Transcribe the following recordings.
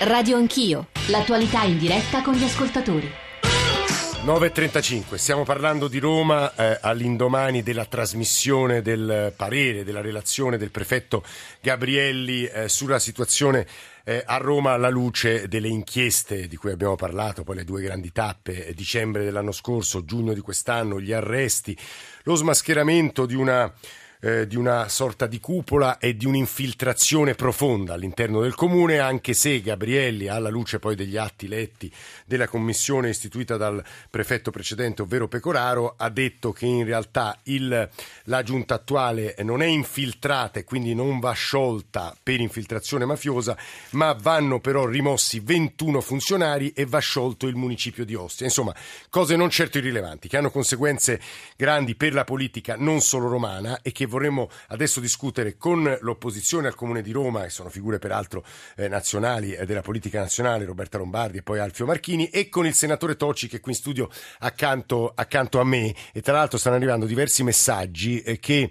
Radio Anch'io, l'attualità in diretta con gli ascoltatori. 9.35, stiamo parlando di Roma eh, all'indomani della trasmissione del parere, della relazione del prefetto Gabrielli eh, sulla situazione eh, a Roma alla luce delle inchieste di cui abbiamo parlato, poi le due grandi tappe, eh, dicembre dell'anno scorso, giugno di quest'anno, gli arresti, lo smascheramento di una eh, di una sorta di cupola e di un'infiltrazione profonda all'interno del comune, anche se Gabrielli, alla luce poi degli atti letti della commissione istituita dal prefetto precedente, ovvero Pecoraro, ha detto che in realtà il, la giunta attuale non è infiltrata e quindi non va sciolta per infiltrazione mafiosa, ma vanno però rimossi 21 funzionari e va sciolto il municipio di Ostia. Insomma, cose non certo irrilevanti, che hanno conseguenze grandi per la politica non solo romana e che vorremmo adesso discutere con l'opposizione al Comune di Roma, che sono figure peraltro eh, nazionali eh, della politica nazionale, Roberta Lombardi e poi Alfio Marchini, e con il senatore Tocci che è qui in studio accanto, accanto a me. E tra l'altro stanno arrivando diversi messaggi eh, che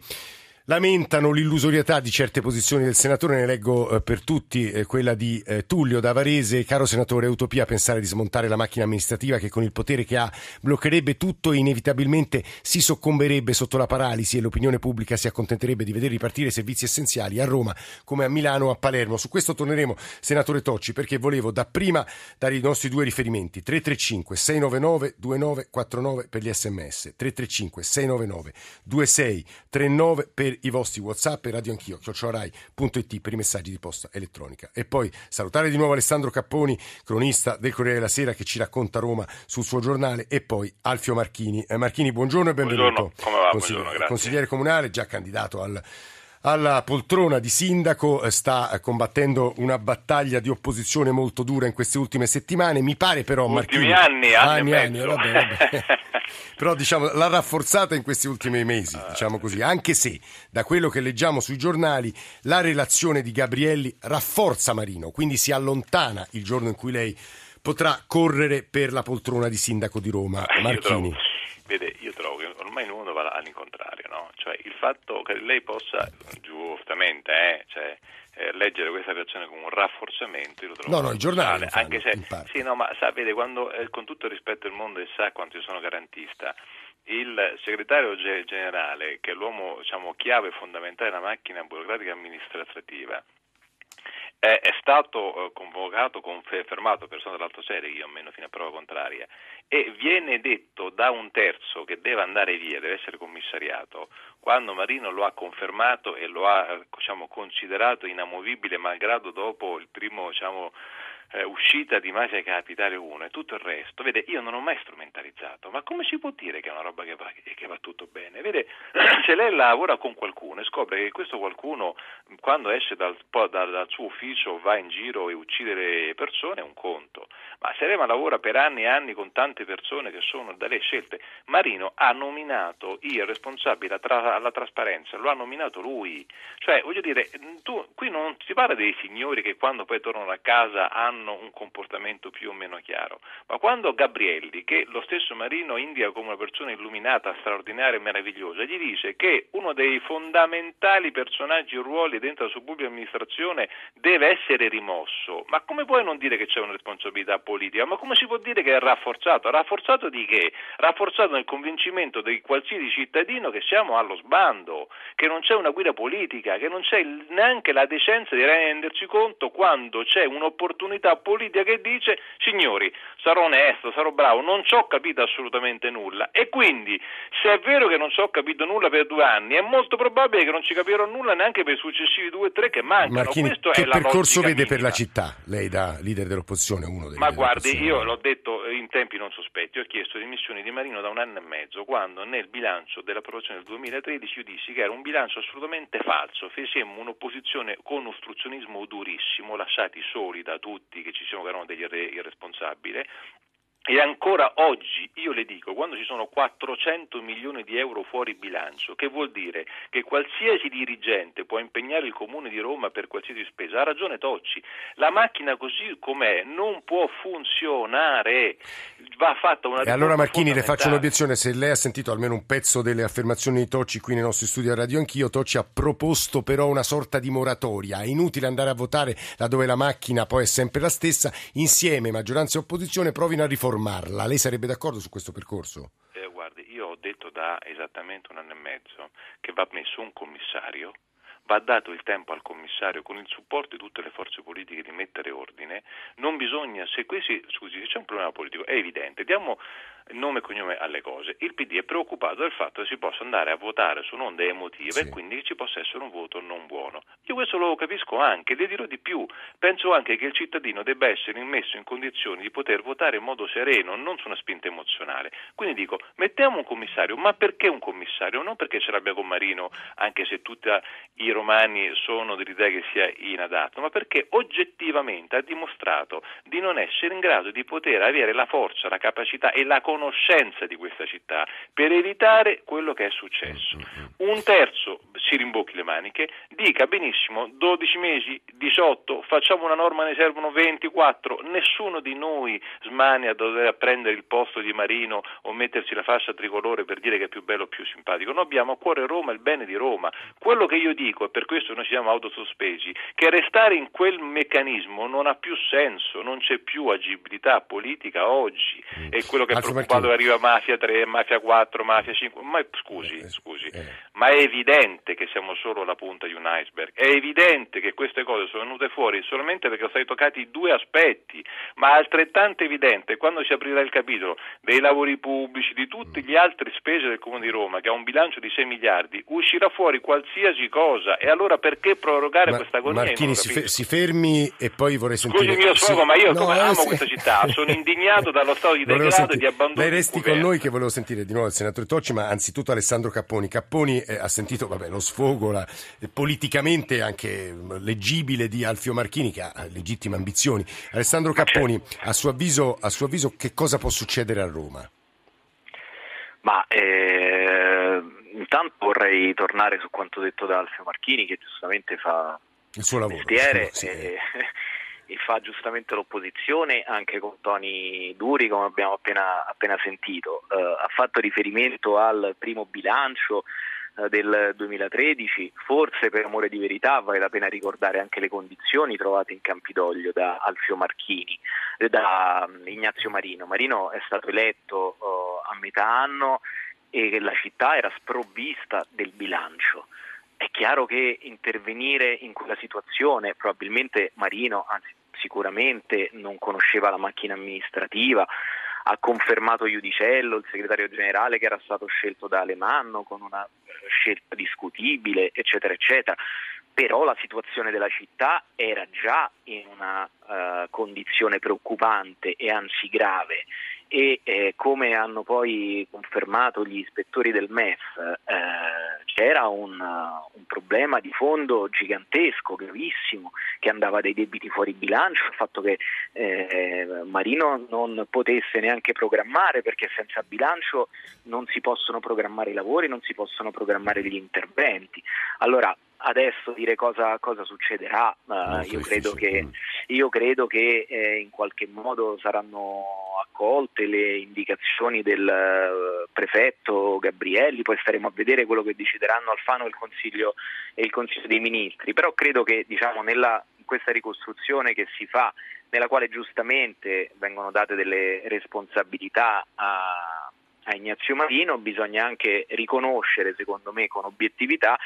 lamentano l'illusorietà di certe posizioni del senatore, ne leggo eh, per tutti eh, quella di eh, Tullio da Varese, caro senatore, è utopia pensare di smontare la macchina amministrativa che con il potere che ha bloccherebbe tutto e inevitabilmente si soccomberebbe sotto la paralisi e l'opinione pubblica si accontenterebbe di vedere ripartire servizi essenziali a Roma come a Milano o a Palermo. Su questo torneremo, senatore Tocci, perché volevo dapprima dare i nostri due riferimenti, 335 699 2949 per gli sms, 335 699 2639 per i vostri WhatsApp e radio anch'io, chiocciorai.it per i messaggi di posta elettronica. E poi salutare di nuovo Alessandro Capponi, cronista del Corriere della Sera che ci racconta Roma sul suo giornale e poi Alfio Marchini. Eh, Marchini, buongiorno e benvenuto. Buongiorno, come va? Consigliere, buongiorno, consigliere comunale, già candidato al alla poltrona di sindaco, eh, sta combattendo una battaglia di opposizione molto dura in queste ultime settimane. Mi pare però, Ultimi Marchini, anni, anni, anni, anni vabbè, vabbè. però diciamo l'ha rafforzata in questi ultimi mesi, diciamo così, anche se da quello che leggiamo sui giornali la relazione di Gabrielli rafforza Marino, quindi si allontana il giorno in cui lei potrà correre per la poltrona di sindaco di Roma. Marchini. Io trovo, vede, io trovo che ormai il mondo va all'incontrario, il fatto che lei possa, giustamente, eh, cioè, eh, leggere questa reazione come un rafforzamento, io lo trovo No, no, i giornali anche se sì, no, ma sa, vede, quando eh, con tutto il rispetto del mondo e sa quanto io sono garantista, il segretario ge- generale, che è l'uomo diciamo, chiave fondamentale della macchina burocratica amministrativa, è, è stato eh, convocato, confermato persona dell'alto serie, io almeno fino a prova contraria, e viene detto da un terzo che deve andare via, deve essere commissariato, quando Marino lo ha confermato e lo ha diciamo, considerato inamovibile, malgrado dopo il primo diciamo, eh, uscita di Mafia Capitale 1 e tutto il resto, vede, io non ho mai strumentalizzato, ma come si può dire che è una roba che va, che va tutto bene? Vede, se lei lavora con qualcuno e scopre che questo qualcuno quando esce dal, dal, dal suo ufficio va in giro e uccidere persone è un conto, ma se lei lavora per anni e anni con tante persone che sono da lei scelte, Marino ha nominato il responsabile alla trasparenza, lo ha nominato lui, cioè voglio dire, tu, qui non si parla dei signori che quando poi tornano a casa hanno un comportamento più o meno chiaro, ma quando Gabrielli, che lo stesso Marino indica come una persona illuminata, straordinaria e meravigliosa, gli dice che uno dei fondamentali personaggi e ruoli dentro la sua pubblica amministrazione deve essere rimosso, ma come puoi non dire che c'è una responsabilità politica? Ma come si può dire che è rafforzato? Rafforzato di che? Rafforzato nel convincimento di qualsiasi cittadino che siamo allo sbando, che non c'è una guida politica, che non c'è neanche la decenza di rendersi conto quando c'è un'opportunità politica che dice signori sarò onesto, sarò bravo, non ci ho capito assolutamente nulla e quindi se è vero che non ci ho capito nulla per due anni è molto probabile che non ci capirò nulla neanche per i successivi due o tre che mancano. Marchini, Questo che è la percorso vede per la minima. città, lei da leader dell'opposizione, uno dei Ma guardi, io l'ho detto in tempi non sospetti, ho chiesto dimissioni di Marino da un anno e mezzo, quando nel bilancio dell'approvazione del 2013 io dissi che era un bilancio assolutamente falso, facemmo un'opposizione con ostruzionismo durissimo, lasciati soli da tutti che ci siamo che erano degli irre- irresponsabili. E ancora oggi io le dico, quando ci sono 400 milioni di euro fuori bilancio, che vuol dire che qualsiasi dirigente può impegnare il comune di Roma per qualsiasi spesa, ha ragione Tocci, la macchina così com'è non può funzionare. va fatta una E allora Marchini le faccio un'obiezione, se lei ha sentito almeno un pezzo delle affermazioni di Tocci qui nei nostri studi a Radio Anch'io, Tocci ha proposto però una sorta di moratoria, è inutile andare a votare laddove la macchina poi è sempre la stessa, insieme maggioranza e opposizione provino a riformarla, lei sarebbe d'accordo su questo percorso? Eh, guardi, io ho detto da esattamente un anno e mezzo che va messo un commissario va dato il tempo al commissario con il supporto di tutte le forze politiche di mettere ordine, non bisogna, se questi, scusi, se c'è un problema politico, è evidente, diamo nome e cognome alle cose. Il PD è preoccupato del fatto che si possa andare a votare su un'onda emotive sì. e quindi ci possa essere un voto non buono. Io questo lo capisco anche, le dirò di più. Penso anche che il cittadino debba essere messo in condizioni di poter votare in modo sereno, non su una spinta emozionale. Quindi dico, mettiamo un commissario, ma perché un commissario? Non perché ce l'abbia con Marino, anche se tutti i romani sono dell'idea che sia inadatto, ma perché oggettivamente ha dimostrato di non essere in grado di poter avere la forza, la capacità e la conoscenza di questa città per evitare quello che è successo. Un terzo si rimbocchi le maniche, dica benissimo 12 mesi, 18, facciamo una norma, ne servono 24, nessuno di noi smania a dover prendere il posto di Marino o mettersi la fascia tricolore per dire che è più bello o più simpatico, noi abbiamo a cuore Roma, il bene di Roma. Quello che io dico, e per questo noi siamo autosospesi, che restare in quel meccanismo non ha più senso, non c'è più agibilità politica oggi, è quello che è che arriva Mafia 3, Mafia 4, Mafia 5, ma scusi, eh, scusi, eh. ma è evidente che siamo solo la punta di un iceberg. È evidente che queste cose sono venute fuori solamente perché sono stati toccati due aspetti, ma altrettanto evidente quando si aprirà il capitolo dei lavori pubblici, di tutte le altre spese del Comune di Roma, che ha un bilancio di 6 miliardi, uscirà fuori qualsiasi cosa. E allora perché prorogare ma, questa agonia? Marchini, si, fe- si, fermi e poi vorrei sentire... Scusi il mio sfogo, sì. ma io no, come eh, amo sì. questa città, sono indignato dallo stato di degrado e di abbandono. Lei resti con noi che volevo sentire di nuovo il senatore Tocci, ma anzitutto Alessandro Capponi. Capponi eh, ha sentito vabbè, lo sfogo la, eh, politicamente anche leggibile di Alfio Marchini, che ha legittime ambizioni. Alessandro Capponi, a suo avviso, a suo avviso che cosa può succedere a Roma? Ma eh, intanto vorrei tornare su quanto detto da Alfio Marchini, che giustamente fa il suo lavoro. Mestiere, sì. e, e, fa giustamente l'opposizione anche con toni duri, come abbiamo appena, appena sentito. Uh, ha fatto riferimento al primo bilancio eh, del 2013, forse per amore di verità vale la pena ricordare anche le condizioni trovate in Campidoglio da Alfio Marchini, eh, da mm, Ignazio Marino. Marino è stato eletto uh, a metà anno e la città era sprovvista del bilancio. È chiaro che intervenire in quella situazione, probabilmente Marino, anzi sicuramente non conosceva la macchina amministrativa, ha confermato Iudicello, il segretario generale che era stato scelto da Alemanno con una scelta discutibile, eccetera, eccetera. Però la situazione della città era già in una uh, condizione preoccupante e anzi grave e eh, come hanno poi confermato gli ispettori del MEF eh, c'era un, un, problema di fondo gigantesco, gravissimo, che andava dai debiti fuori bilancio, il fatto che eh, Marino non potesse neanche programmare perché senza bilancio non si possono programmare i lavori, non si possono programmare gli interventi. Allora Adesso dire cosa, cosa succederà, uh, io, credo che, io, credo che, eh, in qualche modo saranno accolte le indicazioni del uh, prefetto Gabrielli, poi staremo a vedere quello che decideranno Alfano e il Consiglio, e il Consiglio dei Ministri, però credo che diciamo, nella, in questa ricostruzione che si fa, nella quale giustamente vengono date delle responsabilità a, a Ignazio Marino, bisogna anche riconoscere, secondo me, con obiettività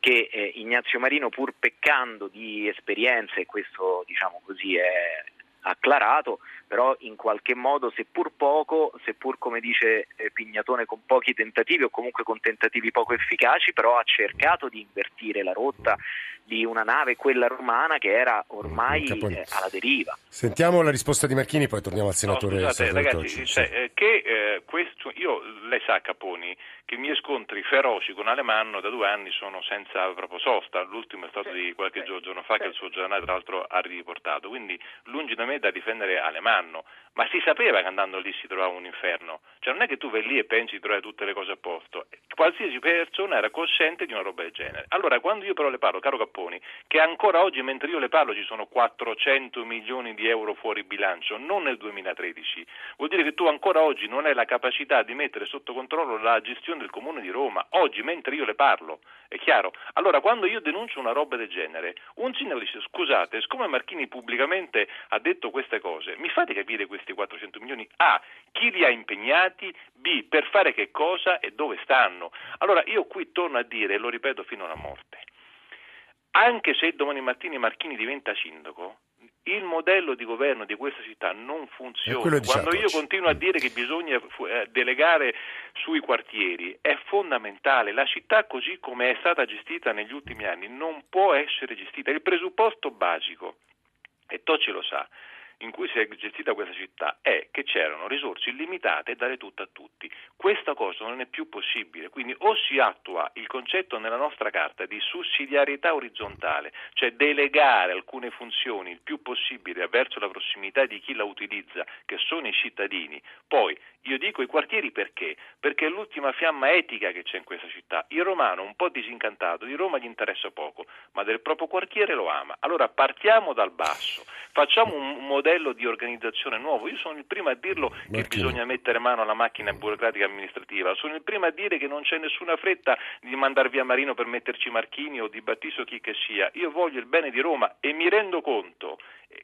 che eh, Ignazio Marino, pur peccando di esperienze, e questo diciamo così è acclarato, però in qualche modo, seppur poco, seppur come dice eh, Pignatone con pochi tentativi o comunque con tentativi poco efficaci, però ha cercato di invertire la rotta di una nave, quella romana, che era ormai eh, alla deriva. Sentiamo la risposta di Marchini, poi torniamo al senatore. No, scusate, ragazzi, cioè, eh, che, eh, questo, io, lei sa Caponi che i miei scontri feroci con Alemanno da due anni sono senza proprio sosta, l'ultimo è stato di qualche giorno fa che il suo giornale tra l'altro ha riportato, quindi lungi da me da difendere Alemanno, ma si sapeva che andando lì si trovava un inferno, cioè non è che tu vai lì e pensi di trovare tutte le cose a posto, qualsiasi persona era cosciente di una roba del genere. Allora quando io però le parlo, caro Capponi, che ancora oggi mentre io le parlo ci sono 400 milioni di euro fuori bilancio, non nel 2013, vuol dire che tu ancora oggi non hai la capacità di mettere sotto controllo la gestione del Comune di Roma, oggi mentre io le parlo, è chiaro? Allora quando io denuncio una roba del genere, un sindaco dice scusate, siccome Marchini pubblicamente ha detto queste cose, mi fate capire questi questi 400 milioni? A. Chi li ha impegnati? B. Per fare che cosa e dove stanno? Allora io qui torno a dire, e lo ripeto fino alla morte, anche se domani mattina Marchini diventa sindaco, il modello di governo di questa città non funziona. Quando io continuo a dire che bisogna eh, delegare sui quartieri, è fondamentale. La città così come è stata gestita negli ultimi anni non può essere gestita. Il presupposto basico, e Tocci lo sa, in cui si è gestita questa città è che c'erano risorse illimitate e dare tutto a tutti. Questa cosa non è più possibile, quindi o si attua il concetto nella nostra carta di sussidiarietà orizzontale, cioè delegare alcune funzioni il più possibile verso la prossimità di chi la utilizza, che sono i cittadini. Poi io dico i quartieri perché? Perché è l'ultima fiamma etica che c'è in questa città. Il romano un po' disincantato, di Roma gli interessa poco, ma del proprio quartiere lo ama. Allora partiamo dal basso, facciamo un modello modello di organizzazione nuovo. Io sono il primo a dirlo che bisogna mettere mano alla macchina burocratica amministrativa, sono il primo a dire che non c'è nessuna fretta di mandare via Marino per metterci Marchini o di Battisto chi che sia. Io voglio il bene di Roma e mi rendo conto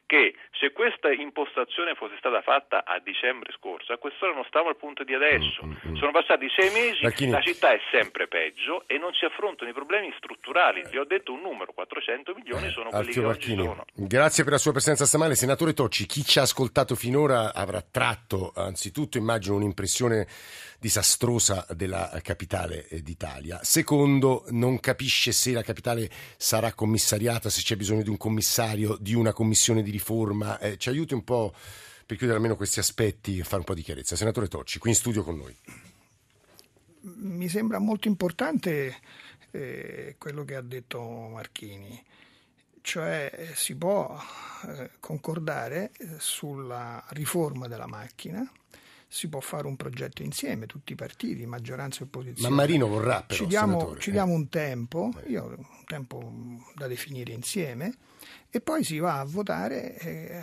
che se questa impostazione fosse stata fatta a dicembre scorso, a quest'ora non stavo al punto di adesso. Mm, mm, mm. Sono passati sei mesi, Marchini. la città è sempre peggio e non si affrontano i problemi strutturali. Vi ho detto un numero, 400 milioni sono quelli Alfio che Marchini. oggi sono. Grazie per la sua presenza stamane. Senatore Tocci, chi ci ha ascoltato finora avrà tratto anzitutto, immagino, un'impressione disastrosa della capitale d'Italia. Secondo, non capisce se la capitale sarà commissariata, se c'è bisogno di un commissario, di una commissione di riforma. Eh, ci aiuti un po' per chiudere almeno questi aspetti e fare un po' di chiarezza. Senatore Tocci, qui in studio con noi. Mi sembra molto importante eh, quello che ha detto Marchini cioè eh, si può eh, concordare eh, sulla riforma della macchina, si può fare un progetto insieme, tutti i partiti, maggioranza e opposizione. Ma Marino vorrà però, ci diamo, ci diamo un tempo, io un tempo da definire insieme, e poi si va a votare eh,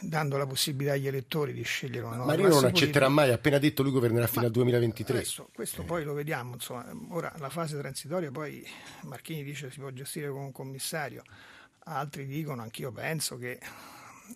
dando la possibilità agli elettori di scegliere una nuova Marino non accetterà politica. mai, appena detto lui governerà fino al 2023. Adesso, questo eh. poi lo vediamo, insomma, ora la fase transitoria poi Marchini dice si può gestire con un commissario, altri dicono, anch'io penso che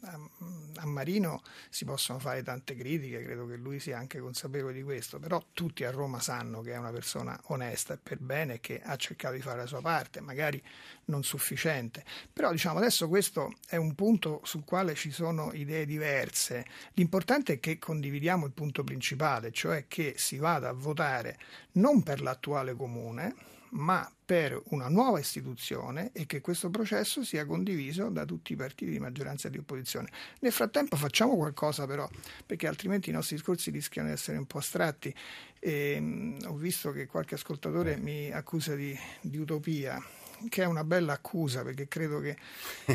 a Marino si possono fare tante critiche, credo che lui sia anche consapevole di questo, però tutti a Roma sanno che è una persona onesta e per bene che ha cercato di fare la sua parte, magari non sufficiente. Però diciamo adesso questo è un punto sul quale ci sono idee diverse. L'importante è che condividiamo il punto principale, cioè che si vada a votare non per l'attuale comune, ma per una nuova istituzione e che questo processo sia condiviso da tutti i partiti di maggioranza e di opposizione. Nel frattempo facciamo qualcosa però, perché altrimenti i nostri discorsi rischiano di essere un po' astratti. E, mh, ho visto che qualche ascoltatore mi accusa di, di utopia che è una bella accusa perché credo che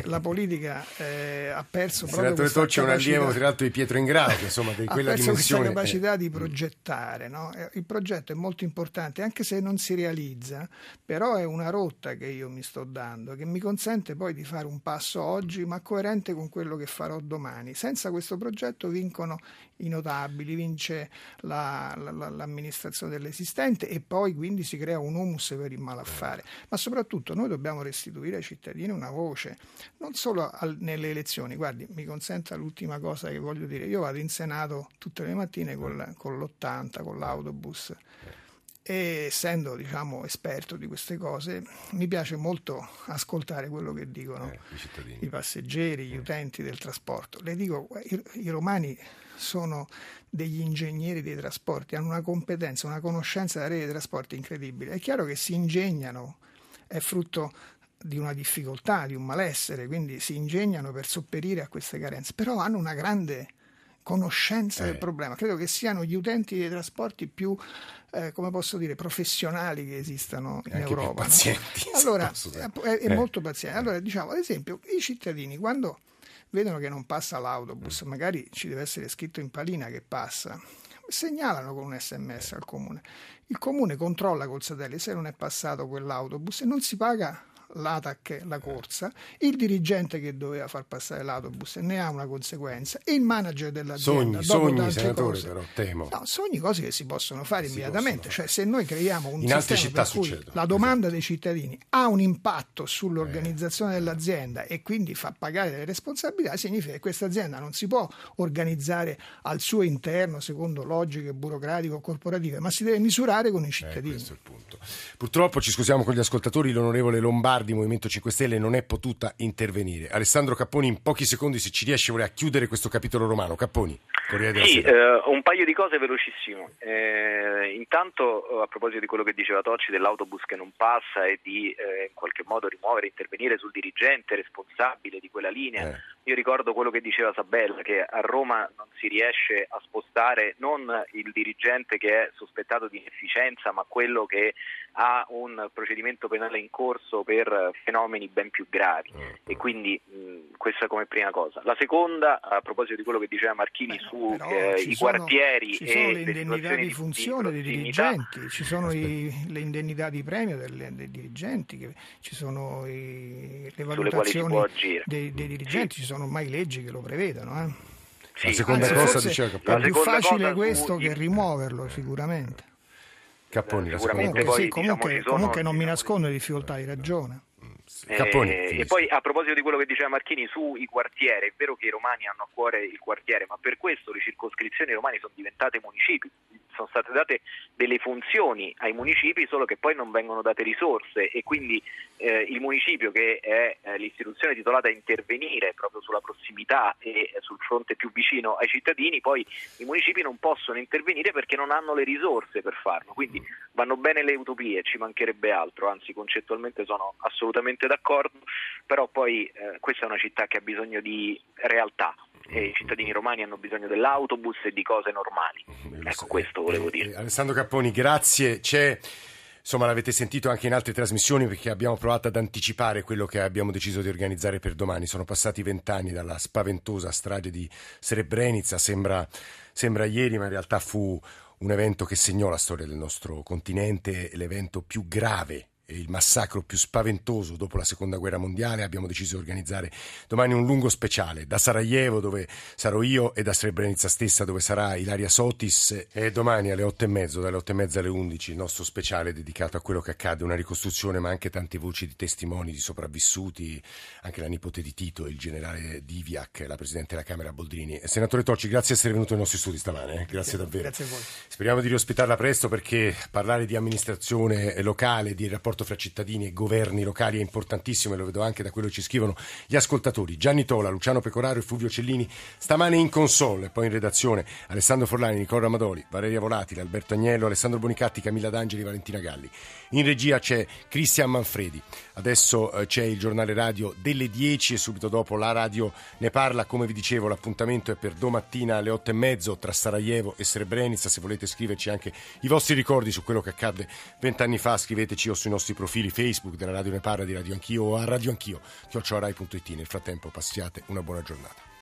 la politica eh, ha perso il proprio questa Tocci è un allievo tra l'altro di Pietro Ingrao insomma di quella dimensione capacità eh. di progettare no? Eh, il progetto è molto importante anche se non si realizza però è una rotta che io mi sto dando che mi consente poi di fare un passo oggi ma coerente con quello che farò domani senza questo progetto vincono i notabili vince la, la, l'amministrazione dell'esistente e poi quindi si crea un humus per il malaffare ma soprattutto noi dobbiamo restituire ai cittadini una voce, non solo al, nelle elezioni. Guardi, mi consenta l'ultima cosa che voglio dire. Io vado in Senato tutte le mattine con, con l'80, con l'autobus e essendo diciamo, esperto di queste cose mi piace molto ascoltare quello che dicono eh, i, i, passeggeri, gli eh. utenti del trasporto. Le dico, i, i romani sono degli ingegneri dei trasporti, hanno una competenza, una conoscenza della rete dei trasporti incredibile. È chiaro che si ingegnano è frutto di una difficoltà, di un malessere, quindi si ingegnano per sopperire a queste carenze, però hanno una grande conoscenza eh. del problema. Credo che siano gli utenti dei trasporti più, eh, come posso dire, professionali che esistano in Anche Europa. Più pazienti. No? Allora, è, è eh. molto paziente. Allora, diciamo, ad esempio, i cittadini quando vedono che non passa l'autobus, magari ci deve essere scritto in palina che passa, segnalano con un sms al comune. Il comune controlla col satellite se non è passato quell'autobus e non si paga l'ATAC la corsa, il dirigente che doveva far passare l'autobus ne ha una conseguenza e il manager dell'azienda. Sogni, sogni senatore cose, però, temo. No, sogni cose che si possono fare si immediatamente, possono cioè se noi creiamo un In sistema per cui la domanda esatto. dei cittadini ha un impatto sull'organizzazione eh. dell'azienda e quindi fa pagare le responsabilità, significa che questa azienda non si può organizzare al suo interno secondo logiche burocratiche o corporative, ma si deve misurare con i cittadini. Eh, Purtroppo ci scusiamo con gli ascoltatori, l'onorevole Lombardi Lombardi, Movimento 5 Stelle, non è potuta intervenire. Alessandro Capponi, in pochi secondi, se ci riesce, voleva chiudere questo capitolo romano. Capponi, Corriere Sì, eh, un paio di cose velocissimo. Eh, intanto, a proposito di quello che diceva Tocci dell'autobus che non passa e di eh, in qualche modo rimuovere, intervenire sul dirigente responsabile di quella linea, eh. Io ricordo quello che diceva Sabella, che a Roma non si riesce a spostare non il dirigente che è sospettato di inefficienza, ma quello che ha un procedimento penale in corso per fenomeni ben più gravi mm. e quindi mh, questa come prima cosa. La seconda, a proposito di quello che diceva Marchini Beh, su eh, i sono, quartieri ci sono le indennità di funzione dei dirigenti, ci sono i, le indennità di premio delle, dei dirigenti, che, ci sono i, le valutazioni dei, dei, dirigenti, sì. ci sono ormai leggi che lo prevedono. Eh. Sì, la seconda Anzi, cosa diceva È più facile questo che rimuoverlo sicuramente. Capponi, la comunque, sì, comunque, diciamo, comunque non mi nascondo le difficoltà, hai ragione. Eh, e poi a proposito di quello che diceva Marchini sui quartieri, è vero che i romani hanno a cuore il quartiere, ma per questo le circoscrizioni romane sono diventate municipi, sono state date delle funzioni ai municipi, solo che poi non vengono date risorse e quindi eh, il municipio che è eh, l'istituzione titolata a intervenire proprio sulla prossimità e sul fronte più vicino ai cittadini, poi i municipi non possono intervenire perché non hanno le risorse per farlo, quindi vanno bene le utopie, ci mancherebbe altro, anzi concettualmente sono assolutamente d'accordo, però poi eh, questa è una città che ha bisogno di realtà e i cittadini romani hanno bisogno dell'autobus e di cose normali. Ecco, questo volevo eh, dire. Alessandro Capponi, grazie. C'è Insomma, l'avete sentito anche in altre trasmissioni perché abbiamo provato ad anticipare quello che abbiamo deciso di organizzare per domani. Sono passati vent'anni dalla spaventosa strage di Srebrenica, sembra, sembra ieri, ma in realtà fu un evento che segnò la storia del nostro continente, l'evento più grave il massacro più spaventoso dopo la seconda guerra mondiale, abbiamo deciso di organizzare domani un lungo speciale da Sarajevo dove sarò io e da Srebrenica stessa dove sarà Ilaria Sotis e domani alle otto e mezzo, dalle otto e mezza alle undici il nostro speciale dedicato a quello che accade, una ricostruzione ma anche tante voci di testimoni, di sopravvissuti, anche la nipote di Tito, il generale Diviak, la Presidente della Camera Boldrini. Senatore Tocci, grazie di essere venuto ai nostri studi stamane, eh? grazie davvero. Grazie a voi. Speriamo di riospitarla presto perché parlare di amministrazione locale, di rapporto rapporto fra cittadini e governi locali è importantissimo e lo vedo anche da quello che ci scrivono gli ascoltatori. Gianni Tola, Luciano Pecoraro e Fulvio Cellini stamane in console e poi in redazione Alessandro Forlani, Nicola Amadori, Valeria Volatile, Alberto Agnello, Alessandro Bonicatti, Camilla D'Angeli, Valentina Galli. In regia c'è Cristian Manfredi. Adesso eh, c'è il giornale radio delle 10 e subito dopo la radio ne parla. Come vi dicevo, l'appuntamento è per domattina alle 8 e mezzo tra Sarajevo e Srebrenica. Se volete scriverci anche i vostri ricordi su quello che accadde vent'anni fa, scriveteci o sui nostri profili Facebook della Radio Ne Parla di Radio Anch'io o a Radio Anch'io, chiocciorai.it. Nel frattempo passiate una buona giornata.